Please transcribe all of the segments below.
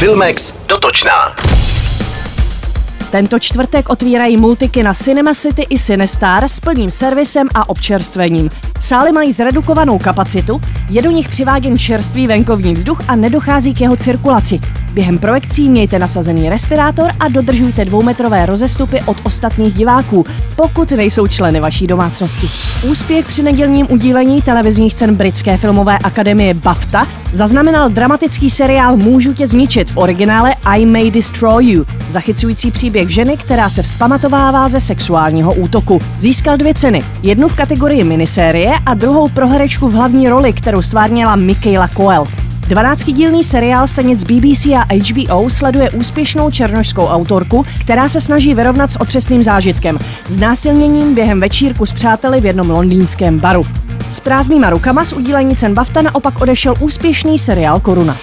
Filmex dotočná. Tento čtvrtek otvírají multiky na Cinema City i Cinestar s plným servisem a občerstvením. Sály mají zredukovanou kapacitu, je do nich přiváděn čerstvý venkovní vzduch a nedochází k jeho cirkulaci. Během projekcí mějte nasazený respirátor a dodržujte dvoumetrové rozestupy od ostatních diváků, pokud nejsou členy vaší domácnosti. Úspěch při nedělním udílení televizních cen Britské filmové akademie BAFTA zaznamenal dramatický seriál Můžu tě zničit v originále I May Destroy You, zachycující příběh ženy, která se vzpamatovává ze sexuálního útoku. Získal dvě ceny, jednu v kategorii minisérie a druhou pro herečku v hlavní roli, kterou stvárnila Michaela Coel. 12-dílný seriál stanic BBC a HBO sleduje úspěšnou černošskou autorku, která se snaží vyrovnat s otřesným zážitkem, znásilněním během večírku s přáteli v jednom londýnském baru. S prázdnýma rukama z udílení cen BAFTA naopak odešel úspěšný seriál Koruna.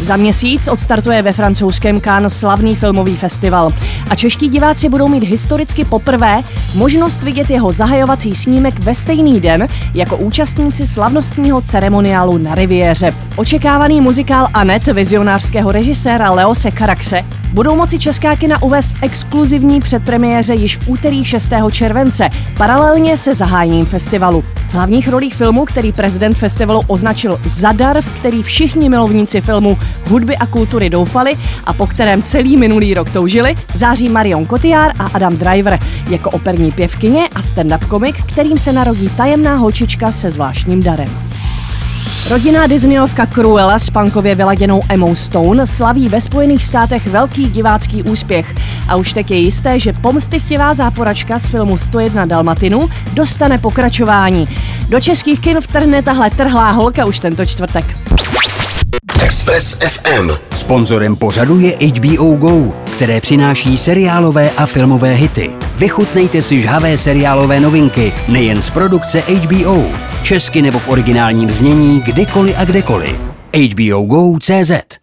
Za měsíc odstartuje ve francouzském Cannes slavný filmový festival a čeští diváci budou mít historicky poprvé možnost vidět jeho zahajovací snímek ve stejný den jako účastníci slavnostního ceremoniálu na Riviéře. Očekávaný muzikál Anet vizionářského režiséra Leose Caraxe budou moci česká kina uvést v exkluzivní předpremiéře již v úterý 6. července, paralelně se zahájením festivalu. V hlavních rolích filmu, který prezident festivalu označil za dar, v který všichni milovníci filmu, hudby a kultury doufali a po kterém celý minulý rok toužili, září Marion Cotillard a Adam Driver jako operní pěvkyně a stand-up komik, kterým se narodí tajemná holčička se zvláštním darem. Rodinná Disneyovka Cruella s pankově vyladěnou Emma Stone slaví ve Spojených státech velký divácký úspěch. A už teď je jisté, že pomstychtivá záporačka z filmu 101 Dalmatinu dostane pokračování. Do českých kin vtrhne tahle trhlá holka už tento čtvrtek. Express FM. Sponzorem pořadu je HBO Go, které přináší seriálové a filmové hity. Vychutnejte si žhavé seriálové novinky nejen z produkce HBO, česky nebo v originálním znění kdykoliv a kdekoliv. HBO Go CZ